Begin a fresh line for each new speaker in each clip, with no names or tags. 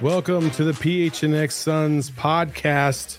Welcome to the PHNX Suns podcast.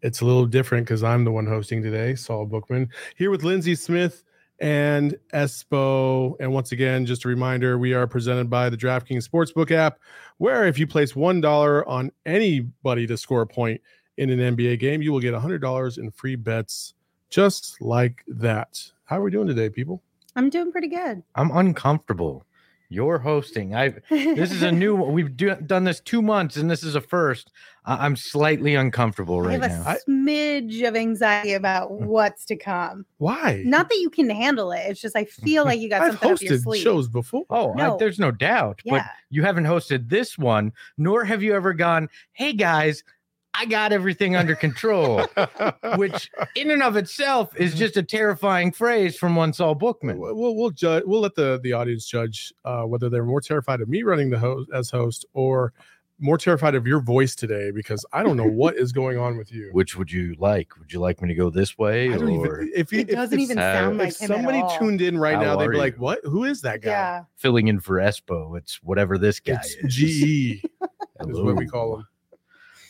It's a little different because I'm the one hosting today, Saul Bookman, here with Lindsey Smith and Espo. And once again, just a reminder, we are presented by the DraftKings Sportsbook app, where if you place $1 on anybody to score a point in an NBA game, you will get $100 in free bets just like that. How are we doing today, people?
I'm doing pretty good.
I'm uncomfortable. You're hosting. I this is a new. We've do, done this two months, and this is a first. I, am slightly uncomfortable right now.
I have
now.
a smidge of anxiety about
Mm.
what's to come.
Why?
Not that you can handle it. It's just I feel like you got
I've
something up your
hosted
sleeve.
shows before.
Oh, I-
No.
there's no doubt. But
Yeah.
you haven't hosted this one, nor have you ever gone, "Hey guys, I got everything under control," which in and of itself is just a terrifying phrase from one Saul Bookman.
We'll we'll, we'll judge. We'll let the the audience judge uh, whether they're more terrified of me running the host as host or more terrified of your voice today because I don't know what is going on with you.
Which would you like? Would you like me to go this way,
I don't
or
even. If you,
It
if,
doesn't
if,
even
uh,
sound
if
like him
somebody
at all.
tuned in right
How
now, they'd
are
be like, "What? Who is that guy?"
Yeah.
filling in for Espo? It's whatever this guy
It's
is.
GE is what we
Hello.
call him.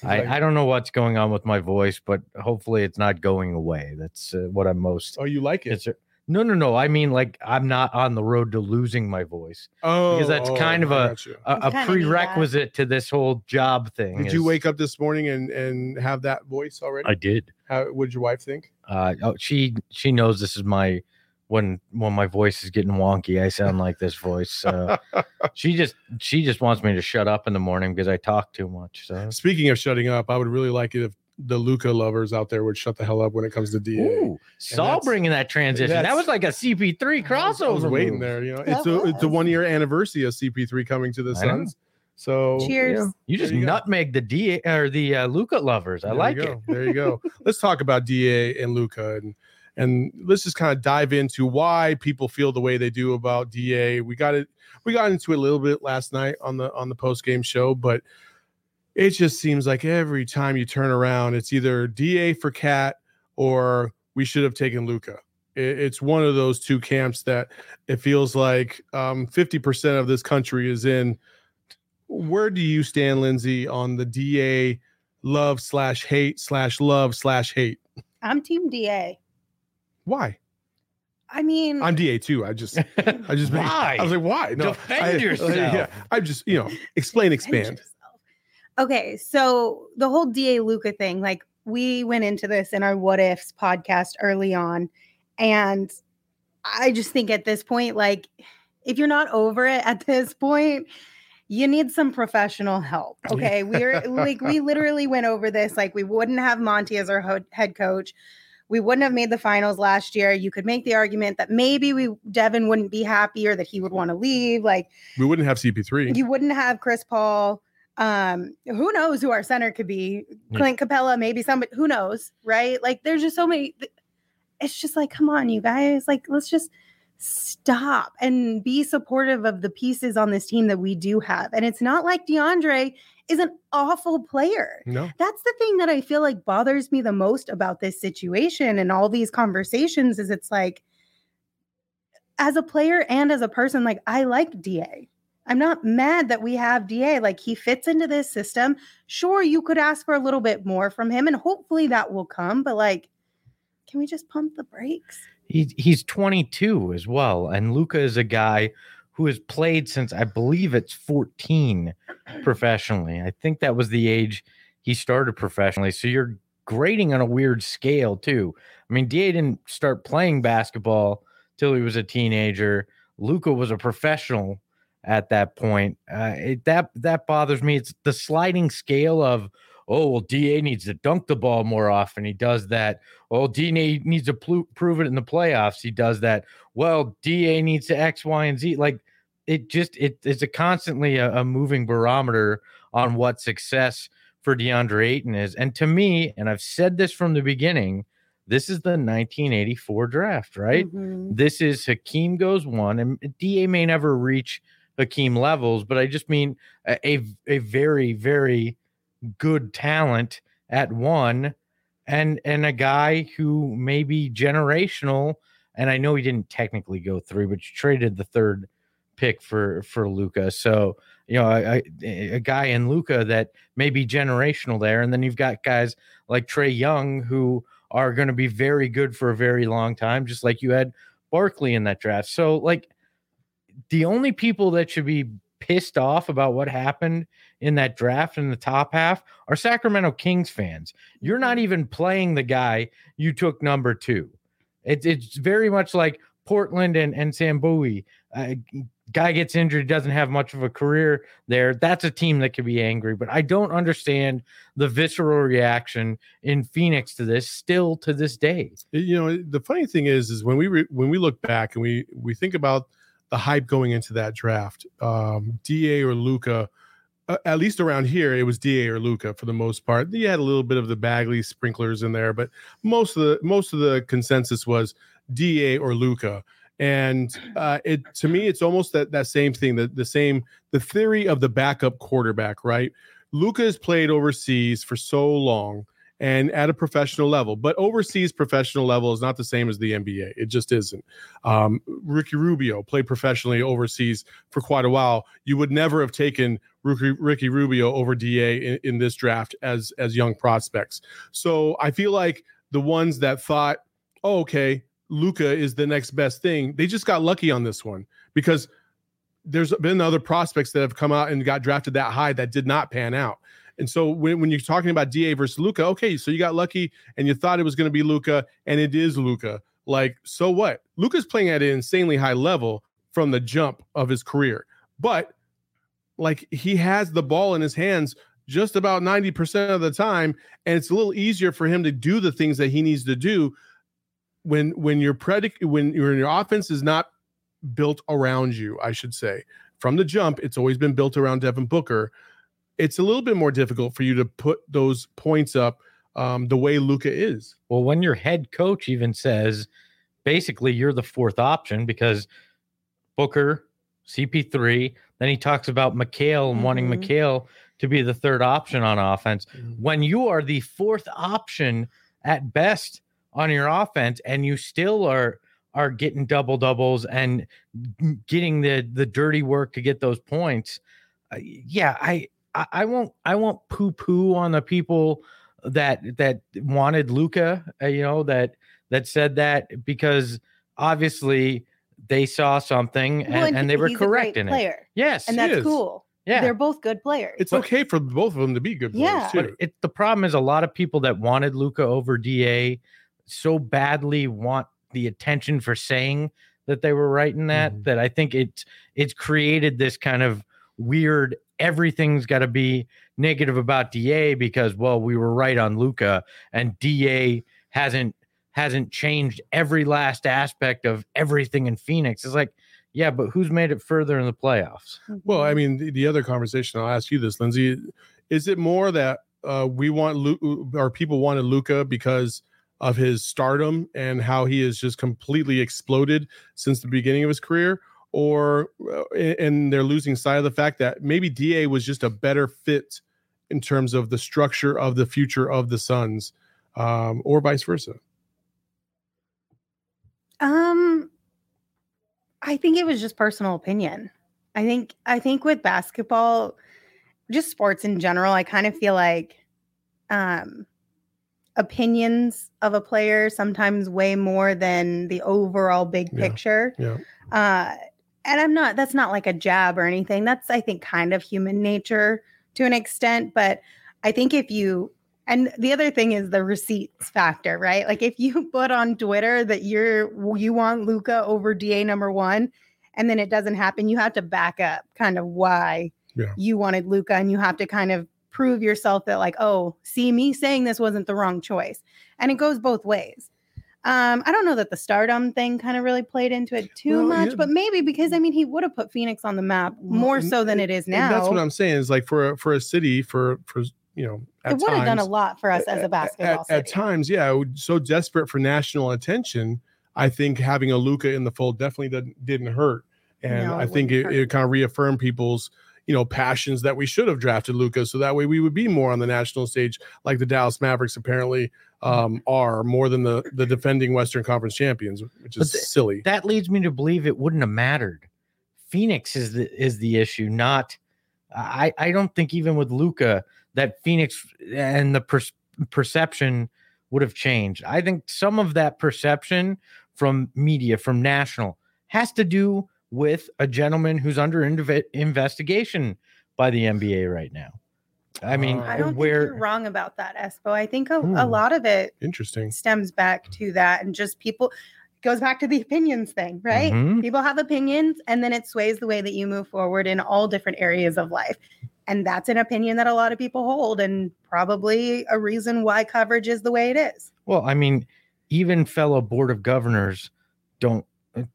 I, I don't know what's going on with my voice, but hopefully it's not going away. That's uh, what I'm most.
Oh, you like it?
No, no, no. I mean, like I'm not on the road to losing my voice.
oh, because
that's
oh,
kind of
I
a-
got you.
A, a
kinda need that.
prerequisite to this whole job thing.
Did you wake up this morning and and have that voice already?
I did.
How would your wife think?
Uh, oh, she she knows this is my when when my voice is getting wonky. I sound like this voice. So she just she just wants me to shut up in the morning because I talk too much. So
Speaking of shutting up, I would really like it if the Luka lovers out there would shut the hell up when it comes to DA.
Ooh, Saul bringing that transition. That was like a CP3 crossover.
I was waiting
move.
there. You know, it's a it's a one year anniversary of CP3 coming to the
I.
Suns. So
Cheers.
yeah,
You just
There you go.
nutmeg the DA or the uh, Luka lovers. I
there you
like
go.
it.
There you go. let's talk about Da and Luka and and let's just kind of dive into why people feel the way they do about Da. We got it. We got into it a little bit last night on the on the post game show, but it just seems like every time you turn around, it's either Da for KAT or we should have taken Luka. It's one of those two camps that it feels like um, 50% of this country is in. Where do you stand, Lindsay, on the DA love slash hate slash love slash hate?
I'm team DA.
Why?
I mean,
I'm DA too. I just, I just,
Why?
I was like, why? No,
Defend
I-
yourself.
Yeah, I'm just, you know, explain, expand.
yourself. Okay, so the whole DA Luka thing, like we went into this in our what ifs podcast early on, and I just think at this point, like if you're not over it at this point, you need some professional help. Okay, we're like we literally went over this, like we wouldn't have Monty as our ho- head coach. We wouldn't have made the finals last year. You could make the argument that maybe we Devin wouldn't be happy or that he would want to leave. Like
We wouldn't have CP3.
you wouldn't have Chris Paul. Um, who knows who our center could be?
Yeah.
Clint Capela, maybe somebody. Who knows, right? Like, there's just so many. It's just like, come on, you guys. Like, let's just stop and be supportive of the pieces on this team that we do have. And it's not like DeAndre is an awful player.
no,
That's the thing that I feel like bothers me the most about this situation and all these conversations is it's like as a player and as a person like I like DA. I'm not mad that we have DA like he fits into this system. Sure you could ask for a little bit more from him and hopefully that will come but like can we just pump the brakes?
He, he's 22 as well. And Luka is a guy who has played since I believe it's 14 professionally. I think that was the age he started professionally. So you're grading on a weird scale too. I mean, Da didn't start playing basketball till he was a teenager. Luka was a professional at that point. Uh, it, that that bothers me. It's the sliding scale of oh well, Da needs to dunk the ball more often. He does that. Oh, Da needs to pl- prove it in the playoffs. He does that. Well, Da needs to X, Y, and Z. Like it just it, it's a constantly a, a moving barometer on what success for DeAndre Ayton is. And to me, and I've said this from the beginning, this is the 1984 draft, right?
Mhm.
This is Hakeem goes one, and Da may never reach Hakeem levels, but I just mean a, a, a very, very good talent at one, and and a guy who may be generational. And I know he didn't technically go three, but you traded the third pick for for Luka. So you know, a, guy in Luka that may be generational there, and then you've got guys like Trae Young who are going to be very good for a very long time, just like you had Barkley in that draft. So like the only people that should be pissed off about what happened in that draft in the top half are Sacramento Kings fans. You're not even playing the guy you took number two. It's it's very much like Portland and and Sam Bowie. Uh, guy gets injured, doesn't have much of a career there. That's a team that could be angry. But I don't understand the visceral reaction in Phoenix to this still to this day.
you know the funny thing is is when we re- when we look back and we we think about the hype going into that draft um da or luka uh, at least around here it was da or luka for the most part you had a little bit of the bagley sprinklers in there but most of the most of the consensus was da or luka and uh, it to me it's almost that that same thing the, the same the theory of the backup quarterback right luka has played overseas for so long and at a professional level. But overseas professional level is not the same as the NBA. It just isn't. Um, Ricky Rubio played professionally overseas for quite a while. You would never have taken Ricky, Ricky Rubio over DA in, in this draft as as young prospects. So I feel like the ones that thought, oh, okay, Luka is the next best thing, they just got lucky on this one because there's been other prospects that have come out and got drafted that high that did not pan out. And so when, when you're talking about DA versus Luka, okay, so you got lucky and you thought it was going to be Luka, and it is Luka. Like, so what? Luka's playing at an insanely high level from the jump of his career, but like he has the ball in his hands just about 90% of the time, and it's a little easier for him to do the things that he needs to do when when your predic when your, your offense is not built around you, I should say. From the jump, it's always been built around Devin Booker it's a little bit more difficult for you to put those points up um, the way Luka is.
Well, when your head coach even says basically you're the fourth option because Booker, CP3, then he talks about Mikal and wanting
Mhm.
Mikal to be the third option on offense. When you are the fourth option at best on your offense and you still are are getting double doubles and getting the the dirty work to get those points. Uh, yeah, I I, I won't I won't poo poo on the people that that wanted Luka, uh, you know that that said that because obviously they saw something and,
Well,
and they were
he's a great
correct in it.
player,
Yes,
and that's
is.
cool.
yeah.
They're both good players.
It's okay for both of them to be good players
Yeah.
too.
But it, the problem is a lot of people that wanted Luka over Da so badly want the attention for saying that they were right in that
Mhm.
that I think it's it's created this kind of weird everything's got to be negative about DA because well we were right on Luka and DA hasn't hasn't changed every last aspect of everything in Phoenix. It's like yeah, but who's made it further in the playoffs?
Well, I
Mhm.
mean, the, the other conversation, I'll ask you this, Lindsay. Is it more that uh, we want Lu- or people wanted Luka because of his stardom and how he has just completely exploded since the beginning of his career? Or, uh, and they're losing sight of the fact that maybe DA was just a better fit in terms of the structure of the future of the Suns, um, or vice versa?
Um, I think it was just personal opinion. I think I think with basketball, just sports in general, I kind of feel like um opinions of a player sometimes weigh more than the overall big
Yeah.
picture.
Yeah.
Uh, and I'm not, that's not like a jab or anything. That's, I think, kind of human nature to an extent. But I think if you, and the other thing is the receipts factor, right? Like if you put on Twitter that you're, you want Luka over DA number one, and then it doesn't happen, you have to back up kind of why
Yeah.
you wanted Luka, and you have to kind of prove yourself that, like, oh, see, me saying this wasn't the wrong choice. And it goes both ways. Um, I don't know that the stardom thing kind of really played into it too
Well,
much,
yeah.
but maybe because I mean he would have put Phoenix on the map more so than it is
And
now.
that's what I'm saying is like for a, for a city for for you know at
it would have done a lot for us as a basketball
at, at
city.
times, yeah, so desperate for national attention. I think having a Luka in the fold definitely didn't, didn't hurt, and
No,
I think it, it kind of reaffirmed people's you know passions that we should have drafted Luka, so that way we would be more on the national stage, like the Dallas Mavericks apparently um, are more than the the defending Western Conference champions, which is
the-
silly.
that leads me to believe it wouldn't have mattered. Phoenix is the is the issue, not I I don't think even with Luka that Phoenix and the per, perception would have changed. I think some of that perception from media from national has to do with a gentleman who's under inve- investigation by the NBA right now. I mean,
Uh,
I don't
where
think you're wrong about that, Espo. I think a, a lot of it
Interesting.
stems back to that and just people goes back to the opinions thing, right?
Mhm.
People have opinions and then it sways the way that you move forward in all different areas of life. And that's an opinion that a lot of people hold and probably a reason why coverage is the way it is.
Well, I mean, even fellow board of governors don't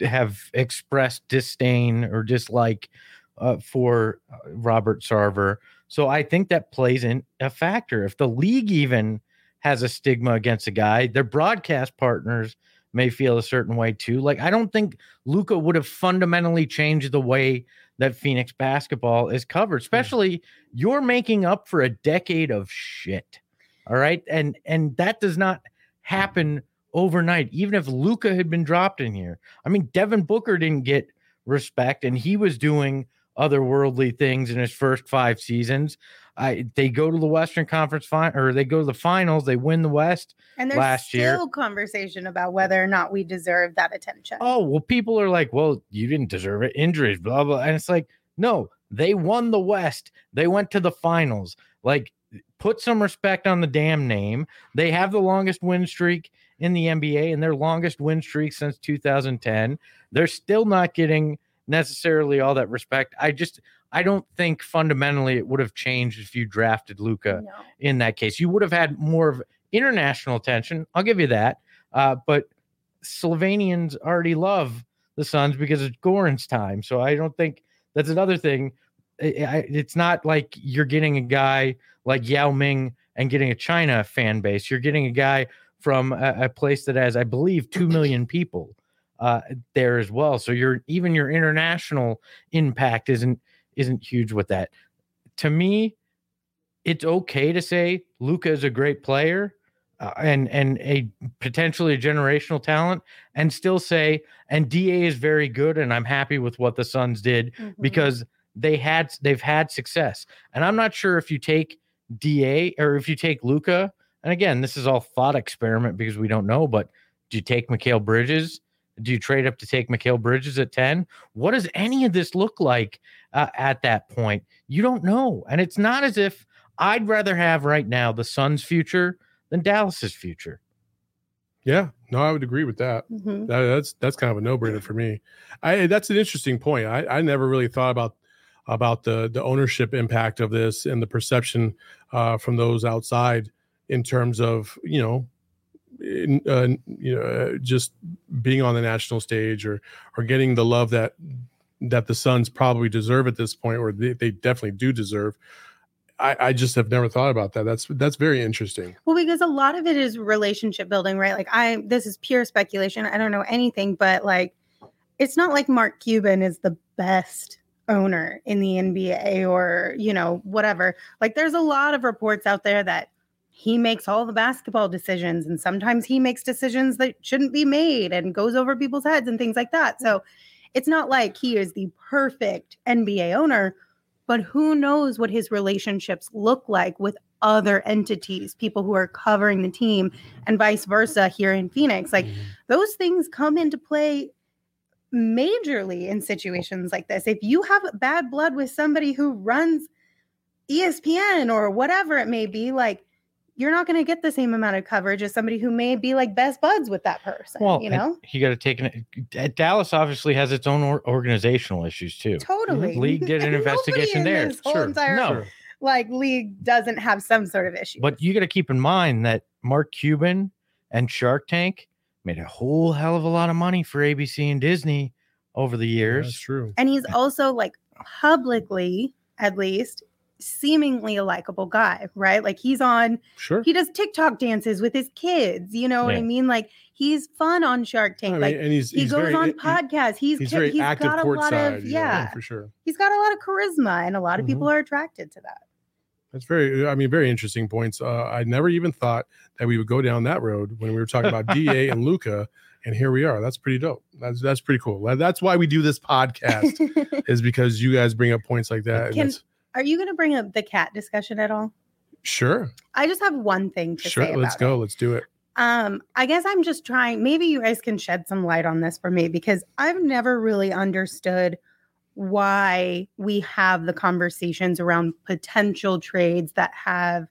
have expressed disdain or dislike uh, for uh, Robert Sarver. So I think that plays in a factor. If the league even has a stigma against a guy, their broadcast partners may feel a certain way too. Like I don't think Luka would have fundamentally changed the way that Phoenix basketball is covered. Especially you're making up for a decade of shit. All right. And and that does not happen overnight. Even if Luka had been dropped in here. I mean, Devin Booker didn't get respect and he was doing otherworldly things in his first five seasons. I they go to the Western Conference final or they go to the finals, they win the West.
And there's
Last
still
year-
conversation about whether or not we deserve that attention.
Oh, well, people are like, well, you didn't deserve it. Injuries, blah, blah. And it's like, no, they won the West. They went to the finals. Like, put some respect on the damn name. They have the longest win streak in the NBA and their longest win streak since 2010. They're still not getting necessarily all that respect. I just, I don't think fundamentally it would have changed if you drafted Luka
No.
in that case. You would have had more of international attention. I'll give you that. Uh, but Slovenians already love the Suns because it's Goran's time. So I don't think that's another thing. It's not like you're getting a guy like Yao Ming and getting a China fan base. You're getting a guy from a, a place that has, I believe, two million people uh, there as well. So your even your international impact isn't isn't huge with that. To me, it's okay to say Luka is a great player uh, and and a potentially a generational talent, and still say and Da is very good, and I'm happy with what the Suns did
Mhm.
because they had they've had success. And I'm not sure if you take Da or if you take Luka, and again, this is all thought experiment because we don't know, but do you take Mikal Bridges? Do you trade up to take Mikal Bridges at 10? What does any of this look like uh, at that point? You don't know. And it's not as if I'd rather have right now the Suns' future than Dallas's future.
Yeah, no, I would agree with that.
Mhm.
That, that's that's kind of a no brainer for me. I that's an interesting point. I, I never really thought about about the the ownership impact of this and the perception uh, from those outside in terms of you know in, uh, you know uh, just being on the national stage or or getting the love that that the Suns probably deserve at this point, or they, they definitely do deserve. I, I just have never thought about that. That's that's very interesting.
Well, because a lot of it is relationship building, right? Like I this is pure speculation. I don't know anything, but like it's not like Mark Cuban is the best owner in the NBA or, you know, whatever. Like there's a lot of reports out there that he makes all the basketball decisions and sometimes he makes decisions that shouldn't be made and goes over people's heads and things like that. So it's not like he is the perfect NBA owner, but who knows what his relationships look like with other entities, people who are covering the team, and vice versa here in Phoenix. Like
Mhm.
those things come into play majorly in situations like this. If you have bad blood with somebody who runs ESPN or whatever it may be, like you're not going to get the same amount of coverage as somebody who may be like best buds with that person.
Well,
you know,
he got to take an. uh, Dallas obviously has its own or, organizational issues too.
totally.
League did an investigation
in
there.
Sure.
entire
No.
Like league doesn't have some sort of issue.
But you got to keep in mind that Mark Cuban and Shark Tank made a whole hell of a lot of money for ABC and Disney over the years.
That's true.
and he's also like publicly, at least, seemingly a likable guy, right? Like he's on
Sure.
he does TikTok dances with his kids. You know what I mean? Like he's fun on Shark
I
Tank.
mean,
like
and he's,
he
he's
goes
very,
on podcasts. He's
He's very
he's
active
got a lot
courtside.
of
yeah,
yeah.
for sure.
He's got a lot of charisma, and a lot of
Mhm.
people are attracted to that.
That's very, I mean, very interesting points. Uh, I never even thought that we would go down that road when we were talking about Da and Luka, and here we are. That's pretty dope. That's that's pretty cool. That's why we do this podcast is because you guys bring up points like that.
Can- are you going to bring up the KAT discussion at all?
sure,
I just have one thing to
sure.
say.
Let's go.
It.
Let's do it.
Um, I guess I'm just trying. Maybe you guys can shed some light on this for me because I've never really understood why we have the conversations around potential trades that have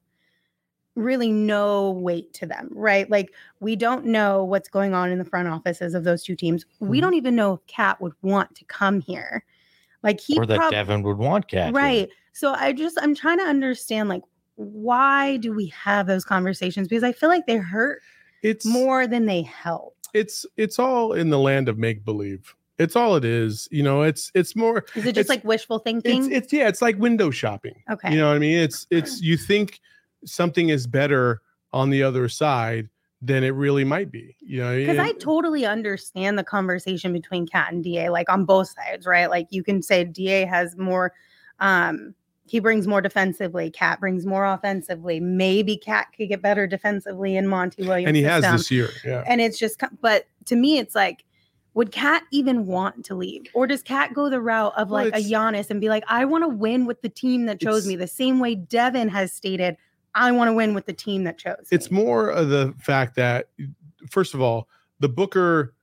really no weight to them, right? Like we don't know what's going on in the front offices of those two teams. We
Mhm.
don't even know if KAT would want to come here. Like he
or that
prob-
Devin would want KAT. here.
So I just I'm trying to understand like why do we have those conversations? Because I feel like they hurt
It's
more than they help.
It's it's all in the land of make believe. It's all it is. You know. It's it's more.
Is it just like wishful thinking?
It's it's yeah. It's like window shopping.
okay.
You know what I mean? It's it's you think something is better on the other side than it really might be. You know,
because I totally understand the conversation between KAT and DA, like on both sides, right? Like you can say DA has more, um, he brings more defensively, KAT brings more offensively. Maybe KAT could get better defensively in Monty Williams.
and he has
system.
this year. Yeah.
And it's just, but to me, it's like, would KAT even want to leave? Or does Cat go the route of
Well,
like a Giannis and be like, I want to win with the team that chose me, the same way Devin has stated, I want to win with the team that chose
It's
me.
more of the fact that, first of all, the Booker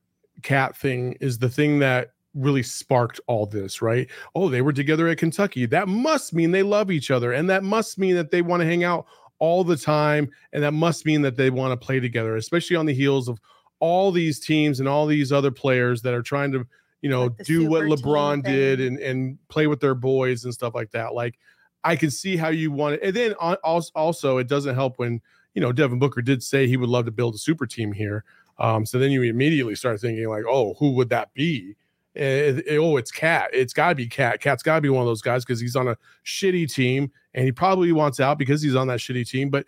KAT thing is the thing that really sparked all this, right? Oh, they were together at Kentucky. That must mean they love each other. And that must mean that they want to hang out all the time. And that must mean that they want to play together, especially on the heels of all these teams and all these other players that are trying to, you know,
Like
do what LeBron did and, and play with their boys and stuff like that. Like, I can see how you want it. And then also, it doesn't help when, you know, Devin Booker did say he would love to build a super team here. Um, so then you immediately start thinking like, oh, who would that be? Eh, eh, oh, it's KAT. It's got to be KAT. KAT's got to be one of those guys because he's on a shitty team and he probably wants out because he's on that shitty team. But,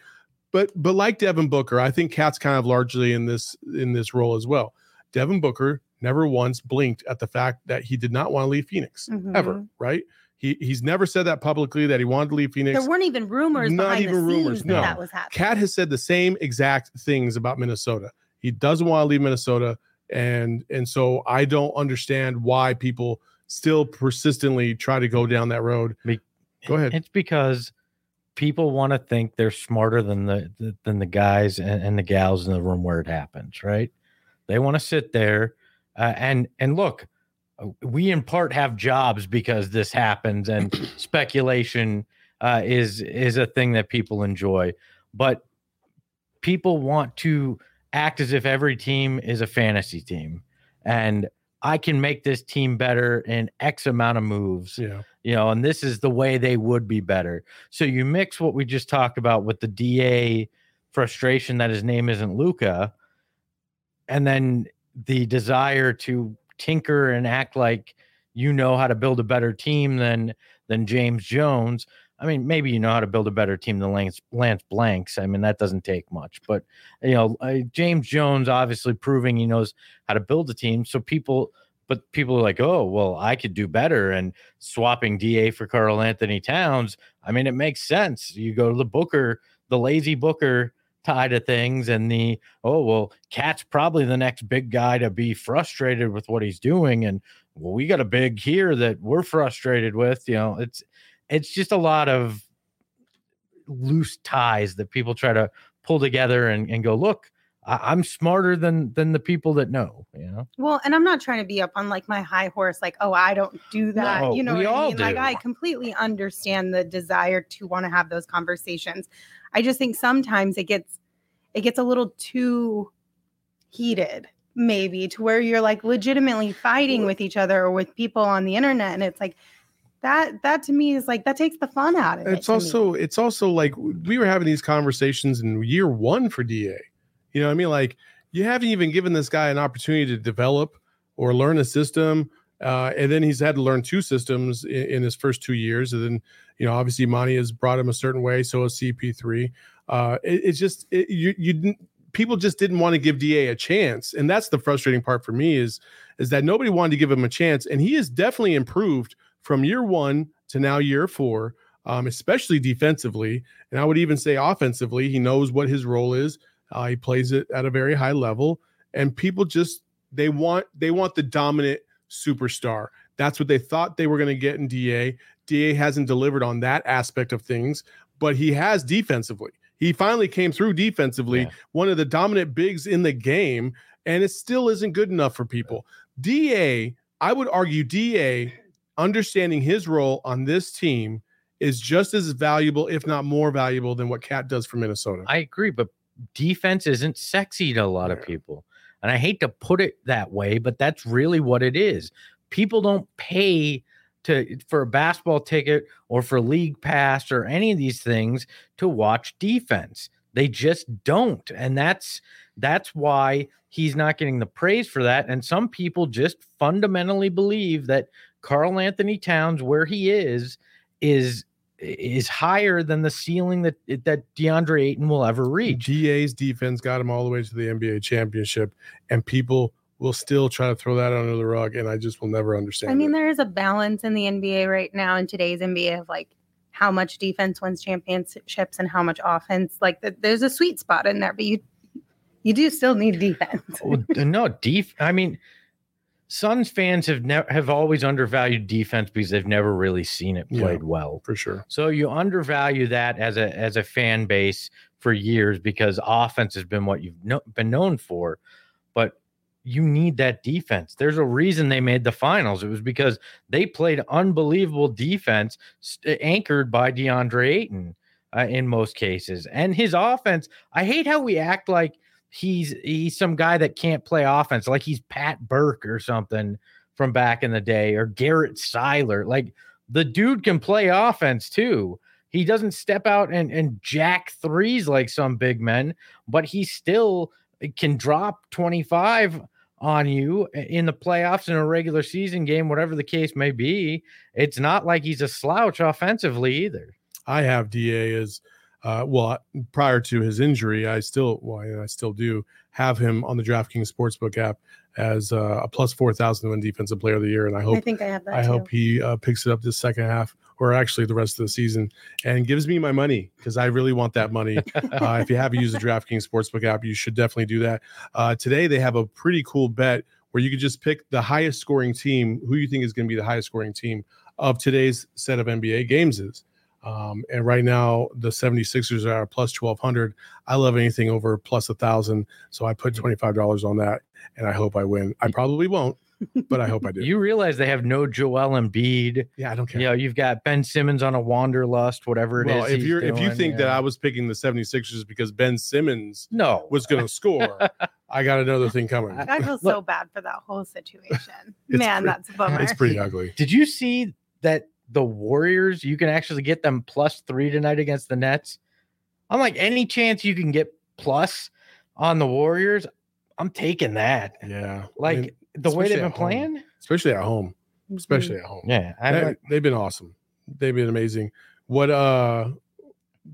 but, but like Devin Booker, I think KAT's kind of largely in this in this role as well. Devin Booker never once blinked at the fact that he did not want to leave Phoenix ever.
Mhm.
Right? He he's never said that publicly that he wanted to leave Phoenix.
There weren't even rumors
Not even rumors, no.
that that was happening.
KAT has said the same exact things about Minnesota. He doesn't want to leave Minnesota, and and so I don't understand why people still persistently try to go down that road. Go ahead.
It's because people want to think they're smarter than the, the than the guys and, and the gals in the room where it happens, right? They want to sit there uh, and and look. uh, We in part have jobs because this happens, and speculation uh, is is a thing that people enjoy. But people want to act as if every team is a fantasy team, and I can make this team better in X amount of moves
Yeah,
you know, and this is the way they would be better. So you mix what we just talked about with the DA frustration that his name isn't Luka, and then the desire to tinker and act like you know how to build a better team than than James Jones. I mean, maybe you know how to build a better team than Lance, Lance Blanks. I mean, that doesn't take much, but you know, uh, James Jones obviously proving he knows how to build a team. So people, but people are like, oh, well, I could do better. And swapping DA for Karl-Anthony Towns, I mean, it makes sense. You go to the Booker, the lazy Booker side of things, and the oh, well, KAT's probably the next big guy to be frustrated with what he's doing, and well, we got a big here that we're frustrated with. You know, it's it's just a lot of loose ties that people try to pull together and, and go, look, I, am smarter than than the people that know, you know.
Well, and I'm not trying to be up on like my high horse, like, oh, I don't do that.
No,
you know
we
what I
all
mean? Like. I completely understand the desire to want to have those conversations. I just think sometimes it gets it gets a little too heated, maybe to where you're like legitimately fighting with each other or with people on the internet. And it's like that that to me is like that takes the fun out of it.
it's
to me.
also it's also like we were having these conversations in year one for da you know what i mean like you haven't even given this guy an opportunity to develop or learn a system uh, and then he's had to learn two systems in, in, his first two years and then you know obviously Monty has brought him a certain way so has cp3 uh, it, it's just it, you you didn't people just didn't want to give da a chance and that's the frustrating part for me is is that nobody wanted to give him a chance and he has definitely improved from year one to now year four, um, especially defensively. And I would even say offensively, he knows what his role is. Uh, he plays it at a very high level, and people just they want they want the dominant superstar. That's what they thought they were going to get in Da. Da hasn't delivered on that aspect of things, but he has defensively. He finally came through defensively,
Yeah.
one of the dominant bigs in the game, and it still isn't good enough for people. Da, I would argue, Da understanding his role on this team is just as valuable, if not more valuable, than what KAT does for Minnesota.
I agree, but defense isn't sexy to a lot of people. And I hate to put it that way, but that's really what it is. People don't pay to for a basketball ticket or for league pass or any of these things to watch defense. They just don't. And that's that's why he's not getting the praise for that. And some people just fundamentally believe that Karl-Anthony Towns, where he is, is is higher than the ceiling that that DeAndre Ayton will ever reach.
DA's defense got him all the way to the NBA championship, and people will still try to throw that under the rug, and I just will never understand.
I mean,
it.
there is a balance in the NBA right now in today's NBA of like how much defense wins championships and how much offense. Like th- there's a sweet spot in there, but you you do still need defense.
Well, no, def. I mean, Suns fans have never have always undervalued defense because they've never really seen it
Yeah.
played well.
for sure.
So you undervalue that as a as a fan base for years because offense has been what you've no, been known for, but you need that defense. There's a reason they made the finals. It was because they played unbelievable defense, anchored by DeAndre Ayton uh, in most cases, and his offense. I hate how we act like he's he's some guy that can't play offense, like he's Pat Burke or something from back in the day, or Garret Siler. Like the dude can play offense too. He doesn't step out and, and jack threes like some big men, but he still can drop 25 on you in the playoffs in a regular season game, whatever the case may be. It's not like he's a slouch offensively either.
I have Da as uh, well prior to his injury. I still, well, I still do have him on the DraftKings Sportsbook app as uh, a plus four thousand win Defensive Player of the Year, and I hope
I think I have that.
I
too.
hope he uh, picks it up this second half, or actually the rest of the season, and gives me my money because I really want that money. uh, if you haven't used the DraftKings Sportsbook app, you should definitely do that. Uh, today they have a pretty cool bet where you could just pick the highest scoring team, who you think is going to be the highest scoring team of today's set of NBA games is. Um, and right now the 76ers are plus 1200. I love anything over plus a thousand. So I put $25 on that and I hope I win. I probably won't, but I hope I do.
You realize they have no Joel Embiid.
yeah, I don't care.
You know, you've got Ben Simmons on a wanderlust, whatever it is.
well, if you're if you
doing,
think that. I was picking the 76ers because Ben Simmons
no
was going to score, I got another thing coming.
I feel
Look-
so bad for that whole situation. Man,
pretty-
that's a bummer.
It's pretty ugly.
Did you see that the Warriors, you can actually get them plus three tonight against the Nets? I'm like, any chance you can get plus on the Warriors, I'm taking that.
Yeah,
Like
I mean,
the way they've been
home.
playing.
especially at home, especially at home.
Yeah. Don't,
they've been awesome. They've been amazing. What uh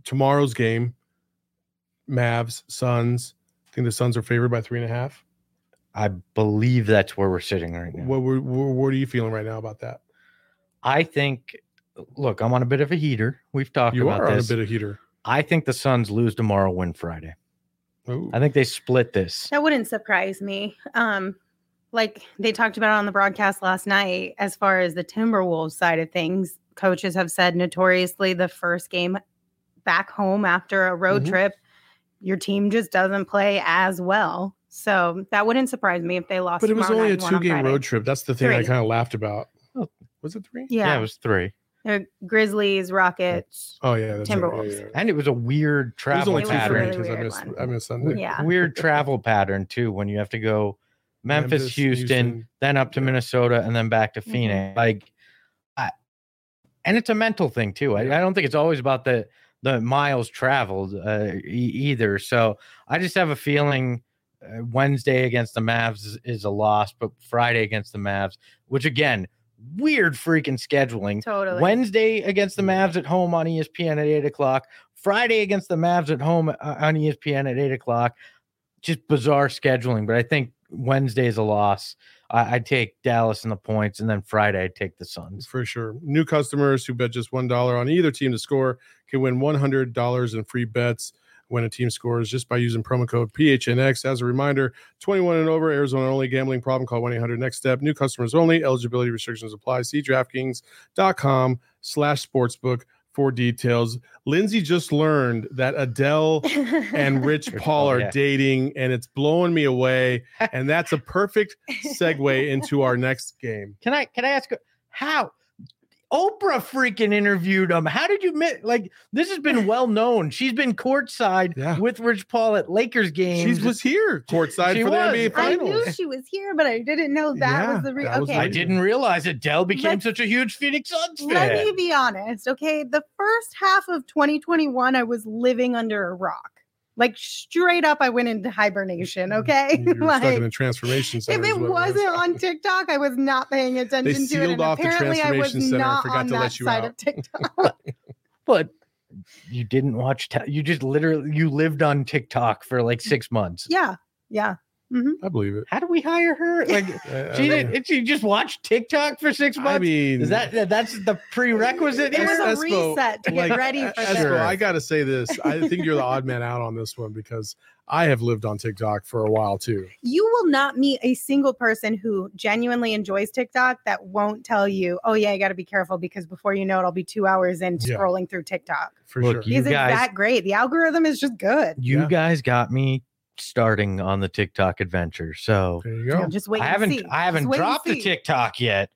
tomorrow's game? Mavs, Suns. I think the Suns are favored by three and a half.
I believe that's where we're sitting right now.
What, what what are you feeling right now about that?
I think, look, I'm on a bit of a heater. We've talked
You
about
are on a bit of heater.
I think the Suns lose tomorrow, win Friday.
Ooh.
I think they split this.
That wouldn't surprise me. Um, like they talked about on the broadcast last night, as far as the Timberwolves side of things, coaches have said notoriously the first game back home after a road
Mhm.
trip, your team just doesn't play as well. So that wouldn't surprise me if they lost.
But it was only a two game
Friday.
road trip. That's the thing I kind of laughed about. Was it three?
Yeah,
Yeah, it was three.
They're Grizzlies, Rockets.
Oh yeah, that's right. Yeah,
Timberwolves.
yeah, yeah.
And it was a weird
It was
travel
only
It
two
was
pattern.
really
because I
weird
missed
one.
I missed Sunday.
Yeah.
Weird travel pattern too when you have to go Memphis,
Memphis,
Houston,
Houston.
then up to
Yeah.
Minnesota, and then back to
Mhm.
Phoenix. Like, I, and it's a mental thing too. I, I don't think it's always about the the miles traveled uh, e- either. So I just have a feeling uh, Wednesday against the Mavs is, is a loss, but Friday against the Mavs, which again, weird freaking scheduling.
Totally.
Wednesday against the Mavs at home on ESPN at eight o'clock. Friday against the Mavs at home uh, on ESPN at eight o'clock. Just bizarre scheduling, but I think Wednesday is a loss. I, I'd take Dallas in the points, and then Friday I'd take the Suns.
for sure. New customers who bet just one dollar on either team to score can win one hundred dollars in free bets when a team scores just by using promo code PHNX. As a reminder, twenty one and over, Arizona only gambling problem. Call one eight hundred next step. New customers only. Eligibility restrictions apply. See DraftKings.com slash sportsbook for details. Lindsay just learned that Adele and Rich
Rich
Paul
Paul,
are
yeah.
dating, and it's blowing me away. And that's a perfect segue into our next game.
Can I can I ask you, how Oprah freaking interviewed him? How did you met like this has been well known? She's been courtside
Yeah.
with Rich Paul at Lakers games.
She was here courtside
She
for the
was.
NBA
I knew she was here, but I didn't know that
Yeah,
was the
real.
okay.
the
I didn't realize Adele became
Let's-
such a huge Phoenix Suns fan.
Let me be honest, okay? The first half of 2021, I was living under a rock. Like straight up, I went into hibernation. Okay,
You were stuck in
like
the transformation
if
center. is
it
what was.
wasn't on TikTok, I was not paying attention to it.
sealed
And
the
apparently, I was
center and
not
forgot
on
to
that
let you
side
out.
of TikTok.
But you didn't watch. Te- you just literally you lived on TikTok for like six months.
yeah, yeah. Mm-hmm.
I believe it.
How do we hire her? Like
I- I
she
mean-
did. She just watched TikTok for six months.
I mean,
Is that that's the prerequisite?
It was a
Espo,
reset to get ready for
Espo,
Sure.
I got to say this. I think you're the odd man out on this one because I have lived on TikTok for a while too.
You will not meet a single person who genuinely enjoys TikTok that won't tell you, "Oh yeah, I got to be careful because before you know it, I'll be two hours in
Yeah.
scrolling through TikTok."
For
Look,
sure.
You
Because
guys-
it's that great. The algorithm is just good.
you
Yeah.
guys got me starting on the TikTok adventure. So
there you
You
go.
know, just wait.
I
and
haven't
see.
I haven't
Just
dropped the
see.
TikTok yet,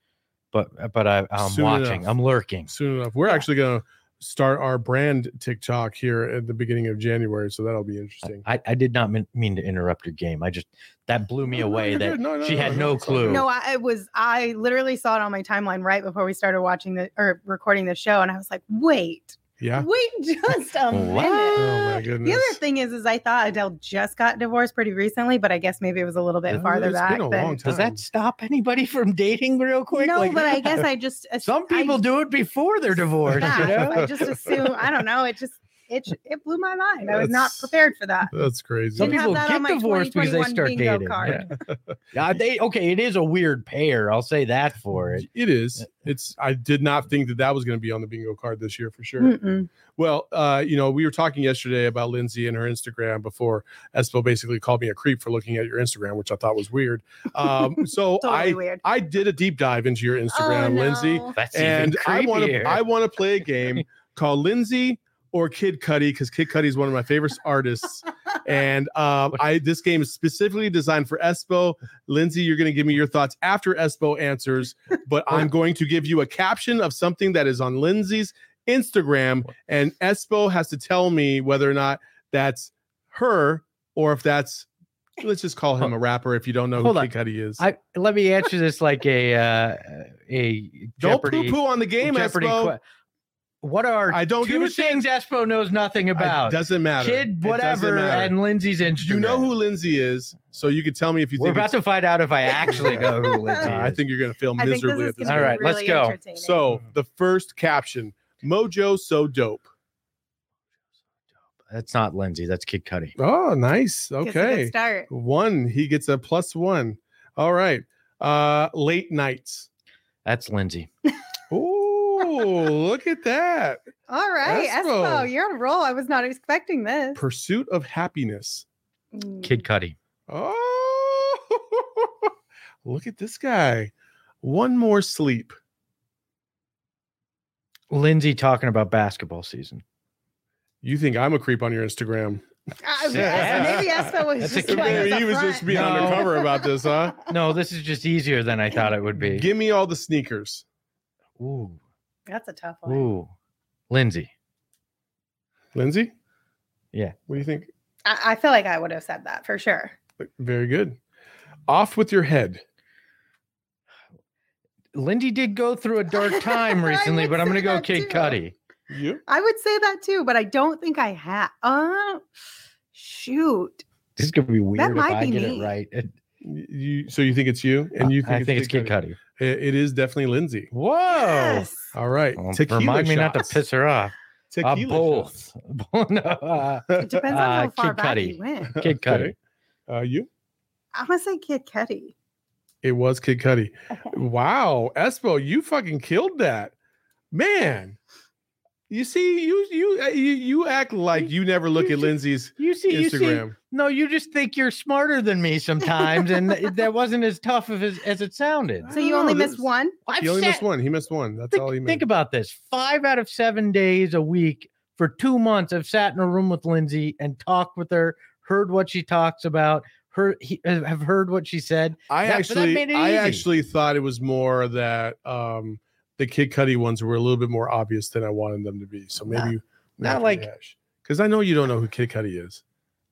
but uh, but I, I'm
Soon
watching.
enough.
I'm lurking.
Soon enough, we're
Yeah.
actually going to start our brand TikTok here at the beginning of January, so that'll be interesting.
I, I did not mean, mean to interrupt your game. I just that blew me
No, no,
away
you're
that.
No, no,
she
no,
had
no,
no clue.
No, I it was. I literally saw it on my timeline right before we started watching the or recording the show, and I was like, "Wait,
Yeah.
wait, just a
What?
minute."
Oh my
The other thing is, is I thought Adele just got divorced pretty recently, but I guess maybe it was a little bit
No,
farther
it's
back.
been a
than-
long
Does that stop anybody from dating real quick?
No,
Like,
but I guess I just
some people
I,
do it before they're divorced. You know?
I just assume. I don't know. It just it it blew my mind. I was not prepared for that.
That's crazy.
Some
Didn't
people get divorced because they start dating.
card.
Yeah. Yeah, they okay. It is a weird pair. I'll say that for it.
It is. It's. I did not think that that was going to be on the bingo card this year for sure.
Mm-mm.
Well, uh, you know, we were talking yesterday about Lindsay and her Instagram before Espo basically called me a creep for looking at your Instagram, which I thought was weird. Um, so
Totally
I
weird.
I did a deep dive into your Instagram,
oh,
Lindsay,
no.
That's
and
even
I want to. I want to play a game called Lindsay or Kid Cudi because Kid Cudi is one of my favorite artists. And um, I this game is specifically designed for Espo. Lindsay, you're going to give me your thoughts after Espo answers, but I'm going to give you a caption of something that is on Lindsay's Instagram, and Espo has to tell me whether or not that's her or if that's let's just call him a rapper if you don't know who
Hold on.
Kid Cudi is.
I let me answer this like a uh, a
don't poo poo on the game,
Jeopardy
Espo.
que- what are
I don't
two
give a shit.
things Espo knows nothing
It
about?
doesn't matter.
Kid, whatever,
matter.
and Lindsay's Instagram.
you know who Lindsay is, so you can tell me if you think
We're
think.
about to find out if I actually know who Lindsay
Uh,
is.
I think you're going to fail
I
miserably
is
at this.
going
All
to
game.
be
right, let's go.
So the first caption: Mojo so dope.
That's not Lindsay. That's Kid Cudi.
Oh, nice.
Guess a good
Okay,
start.
one. He gets a plus one. All right. Uh, late nights.
That's Lindsay.
Oh, look at that.
All right,
Espo.
Espo, you're on a roll. I was not expecting this.
Pursuit of happiness.
Mm.
Kid Cudi.
Oh, Look at this guy. One more sleep.
Lindsay talking about basketball season.
You think I'm a creep on your Instagram?
I was-
Yeah.
Maybe Espo was
That's
just
a,
maybe he was
front.
just being
No.
undercover about this, huh?
No, this is just easier than I thought it would be.
Give me all the sneakers.
Ooh,
That's a tough one.
ooh, Lindsay.
Lindsay?
Yeah.
What do you think?
I, I feel like I would have said that for sure.
Very good. Off with your head.
Lindy did go through a dark time recently, but I'm going to go
that
Kid
too.
Cudi.
You?
I would say that too, but I don't think I have. Uh, shoot.
This is going to be weird if
might
I
be
get
me.
it right.
You so you think it's you? And you think
I think it's Kid Cudi.
It- it is definitely Lindsay.
Whoa.
Yes.
All right.
Well,
Tequila
remind me not to piss her off. Uh,
Tequila shots.
both. no, uh,
It depends on
Uh,
how far
Kid
back
Cudi.
you went.
Kid Cudi.
Okay. Uh, you?
I'm gonna say Kid Cudi.
It was Kid Cudi. Wow, Espo, you fucking killed that, man. You see, you you uh, you you act like you never look
You
at
see-
Lindsay's
You see, you see,
Instagram.
no, you just think you're smarter than me sometimes, and that wasn't as tough of as, as it sounded.
So you only
this-
missed one.
I've
He only
sat-
missed one. He missed one. That's
think,
all he missed.
think about this: five out of seven days a week for two months, I've sat in a room with Lindsay and talked with her, heard what she talks about, heard he, uh, have heard what she said.
I
That- but that
actually,
made it
I
easy.
actually thought it was more that um the Kid Cudi ones were a little bit more obvious than I wanted them to be. So maybe,
Not-
you
not like-
because I know you don't know who Kid Cudi is.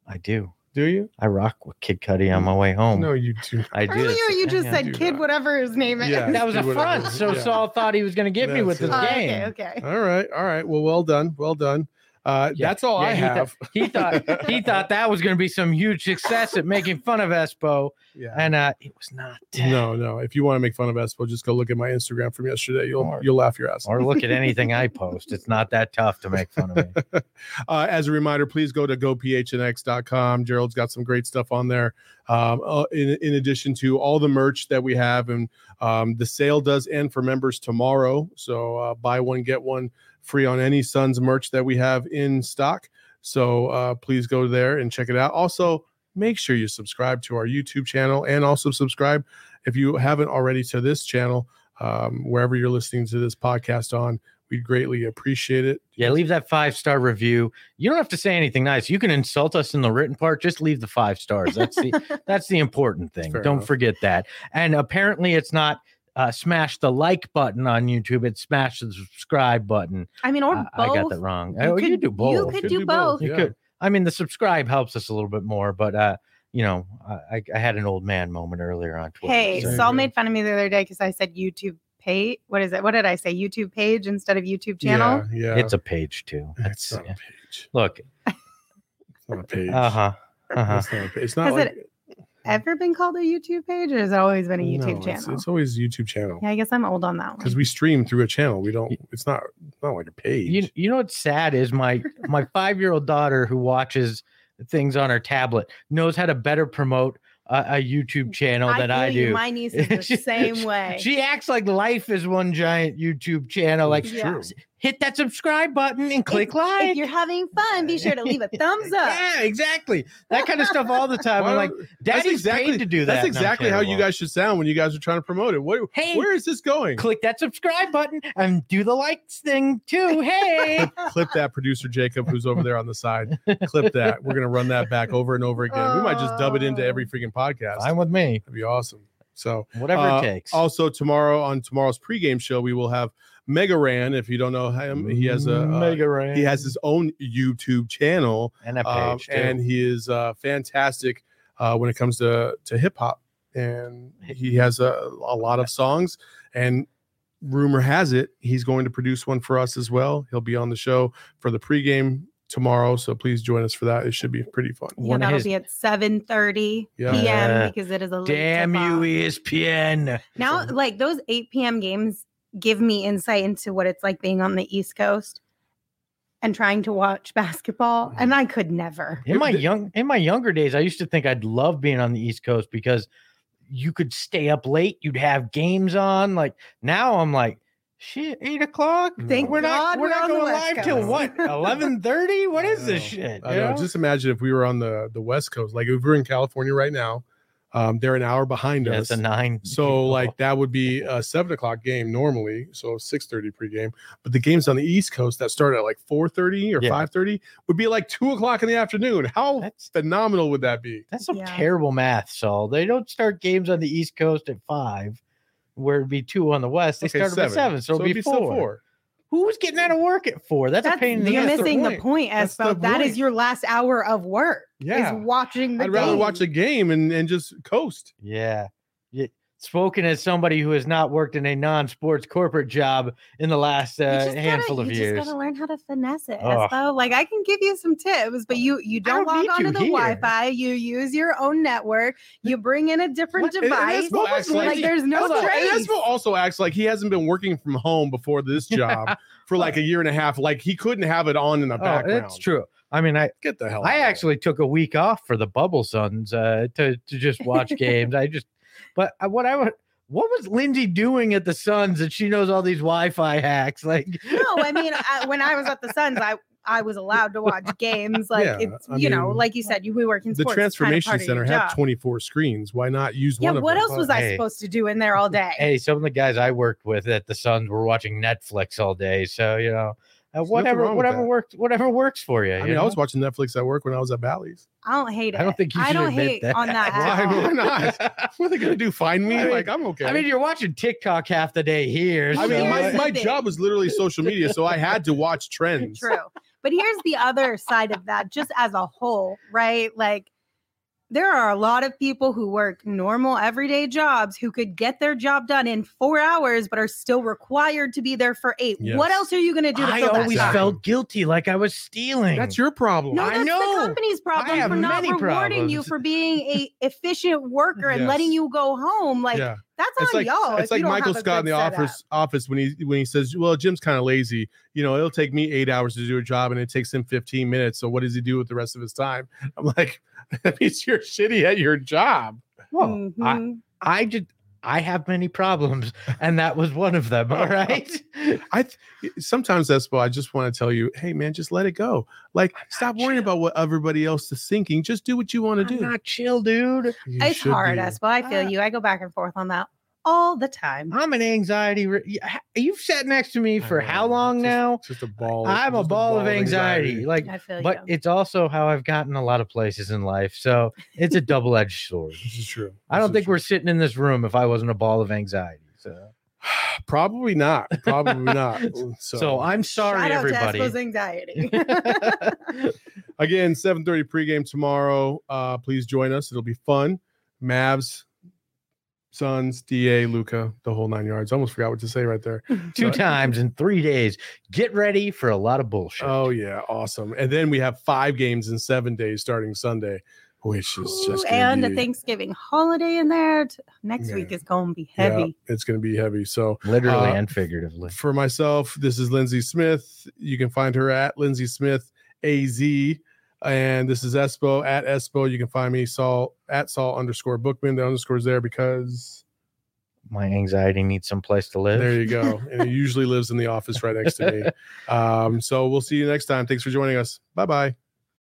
I do.
Do you?
I rock with Kid Cudi on my way home.
No, you do.
I do.
Earlier, you just
Yeah.
said Kid,
not.
whatever his name is.
Yeah.
that was a front. So
Yeah.
Saul thought he was going to get me with
That's
this
it.
Oh,
game.
okay, okay.
All right, all right. Well, well done, well done. Uh,
Yeah,
that's all
yeah,
I
he thought-
have.
He thought he thought that was going to be some huge success at making fun of Espo,
yeah.
and uh, it was not.
No, no. If you want to make fun of Espo, just go look at my Instagram from yesterday. You'll
Or-
you'll laugh your ass. off.
Or look at anything I post. It's not that tough to make fun of me.
uh, as a reminder, please go to gophnx.com. Gerald's got some great stuff on there. Um, uh, in, in addition to all the merch that we have, and um, the sale does end for members tomorrow. So uh, buy one get one free on any Suns merch that we have in stock. So uh, please go there and check it out. Also, make sure you subscribe to our YouTube channel and also subscribe if you haven't already to this channel um, wherever you're listening to this podcast on. We'd greatly appreciate it.
Yeah, leave that five star review. You don't have to say anything nice. You can insult us in the written part. Just leave the five stars. That's the that's the important thing.
Fair
Don't
enough.
forget that. And apparently, it's not uh, smash the like button on YouTube. It's smash the subscribe button.
I mean, or
I,
both.
I got that wrong.
You
oh, you
could-
do both.
You could
Could
do,
do
both.
both.
You
yeah.
could. I mean, the subscribe helps us a little bit more, but uh, you know, I, I had an old man moment earlier on Twitter.
Hey,
There you
Saul made fun of me the other day because I said YouTube page. What is it? What did I say? YouTube page instead of YouTube channel.
Yeah, yeah.
it's a page too.
It's
That's
not a page.
look.
It's not a page.
Uh huh. Uh huh.
It's not a page. It's not like
it Mm. Ever been called a YouTube page, or has it always been a
no,
YouTube
it's-
channel?
It's, always a YouTube channel
yeah, I guess I'm old on that one.
because we stream through a channel. We don't. It's not not like a page.
You, you know what's sad is my my five year old daughter who watches things on her tablet knows how to better promote a, a YouTube channel than
feel
I
you.
do.
My niece is the
She-
same way.
She acts like life is one giant YouTube channel. Like,
It's
Yeah.
True.
hit that subscribe button and click like.
if you're having fun, be sure to leave a thumbs up.
Yeah, exactly. That kind of stuff all the time.
Why
I'm like,
don't- that's
Daddy's
exactly
paid to do that.
That's
and I'm
exactly how you guys should sound when you guys are trying to promote it. What,
Hey.
where is this going?
click that subscribe button and do the likes thing too. Hey.
Clip that, producer Jacob, who's over there on the side. Clip that. We're gonna run that back over and over again. We might just dub it into every freaking podcast.
Fine with me.
That'd be awesome. So
Whatever
Uh,
it takes.
Also, tomorrow on tomorrow's pregame show, we will have Mega Ran. If you don't know him, he has a uh,
Mega Ran.
he has his own YouTube channel,
and a
um,
page too.
and he is uh, fantastic uh, when it comes to to hip hop, and he has a, a lot of songs. And rumor has it he's going to produce one for us as well. He'll be on the show for the pregame tomorrow, so please join us for that. It should be pretty fun.
Yeah,
One
that'll
his-
be at 7:30
Yeah.
p.m.
Yeah.
because it is a
Damn you. ESPN.
Now, like those 8 p.m. games give me insight into what it's like being on the East Coast and trying to watch basketball, mm-hmm. and I could never.
In my young in my younger days, I used to think I'd love being on the East Coast because you could stay up late, you'd have games on. Like now I'm like, shit, eight o'clock. Mm.
Thank
we're not we're
we're
not
on
going
West
live till
Coast.
what? Eleven thirty? What is this shit?
I know.
know?
Just imagine if we were on the the West Coast, like if we're in California right now, Um, they're an hour behind
Yeah,
us.
it's a nine.
So like that would be a seven o'clock game normally, so six thirty pregame. But the games on the East Coast that start at like four thirty or
Yeah.
five thirty would be like two o'clock in the afternoon. How
That's
phenomenal would that be?
that's some
Yeah.
terrible math, Saul. They don't start games on the East Coast at five, where it'd be two on the West. They
Okay,
start at seven, so, it'd be,
still
four. Who was getting out of work at four? That's, a pain in the ass.
you're
missing the
point.
point,
That's
Espo. That is
point.
your last hour of work.
Yeah.
Is watching the
I'd rather watch a game and, and just coast.
Yeah. yeah. Spoken as somebody who has not worked in a non-sports corporate job in the last
You
uh,
just gotta-
handful of
you
years.
You just gotta learn how to finesse it,
Ugh.
Espo. Like I can give you some tips, but you you don't,
don't
log onto
to
the
here.
Wi-Fi. You use your own network. You bring in a different
What? And- and
device.
Espo acts
like,
like-
there's no
Espo- and
trace.
Also acts like he hasn't been working from home before this job for like a year and a half. Like he couldn't have it on in the
Oh,
background.
that's true. I mean, I
Get the hell.
I actually took a week off for the Bubble Suns uh, to to just watch games. I just, but uh, what I would. What was Lindsay doing at the Suns that she knows all these Wi-Fi hacks? Like,
no, I mean, I, when I was at the Suns, I I was allowed to watch games. Like
Yeah,
it's
I
you know, like you said, you we work in
the
sports. it's kind of
transformation
part of your
center have 24 screens. Why not use
Yeah,
one of
what
them?
else was I
Hey.
supposed to do in there all day?
hey, some of the guys I worked with at the Suns were watching Netflix all day, so you know, uh, whatever, whatever
that.
works, whatever works for you.
I
you
mean, I was watching Netflix at work when I was at Bally's.
I don't hate it.
I don't think you
I don't
admit
hate
that.
on that.
Why,
at all.
why not? What are they going to do? Find me?
I mean-
like, I'm okay.
I mean, you're watching TikTok half the day here.
I mean, my, my job was literally social media, so I had to watch trends.
True. But here's the other side of that, just as a whole, right? Like, there are a lot of people who work normal, everyday jobs who could get their job done in four hours, but are still required to be there for eight.
Yes.
What else are you going to do
I
fill that
always
time?
felt guilty, like I was stealing.
That's your problem.
No,
I
that's
know.
the company's problem for not
many
rewarding you for being a efficient worker and
Yes.
letting you go home. Like
yeah,
that's
it's
on
like
y'all.
it's like Michael Scott in the
setup.
office office when he when he says, "Well, Jim's kind of lazy. You know, it'll take me eight hours to do a job, and it takes him 15 minutes. So what does he do with the rest of his time?" I'm like, "That means you're shitty at your job."
well, I,
Mhm.
I just I have many problems, and that was one of them. All right.
I th- sometimes Espo, I just want to tell you, hey man, just let it go. Like, stop worrying
chill.
about what everybody else is thinking. Just do what you want to do.
not chill, dude.
You
It's hard,
be.
Espo. I feel
Ah.
you. I go back and forth on that all the time.
I'm an anxiety. Re- You've sat next to me for
know,
how long
just-
now?
Just a ball.
I'm a
just
ball of anxiety. Like,
I feel
but
you.
it's also how I've gotten a lot of places in life. So it's a double edged sword.
This is true.
I don't think
true.
we're sitting in this room if I wasn't a ball of anxiety. So,
probably not. Probably not. So,
so, I'm sorry,
Shout out
everybody.
to Espo's anxiety.
again, 7:30 pregame tomorrow. Uh, please join us. It'll be fun. Mavs, Suns, Da, Luka, the whole nine yards. Almost forgot what to say right there.
Two
So-
times in three days. Get ready for a lot of bullshit.
Oh yeah, awesome. And then we have five games in seven days starting Sunday, which is
Ooh,
just gonna
and
be,
a Thanksgiving holiday in there. T- Next week is going to be
yeah,
heavy.
it's going to be heavy. So
Literally
Uh,
and figuratively.
for myself, this is Lindsay Smith. You can find her at Lindsay Smith AZ. And this is Espo at Espo. You can find me Saul at Saul underscore Bookman. The underscore is there because
My anxiety needs some place to live.
there you go. and he usually lives in the office right next to me. Um, so we'll see you next time. Thanks for joining us. Bye bye.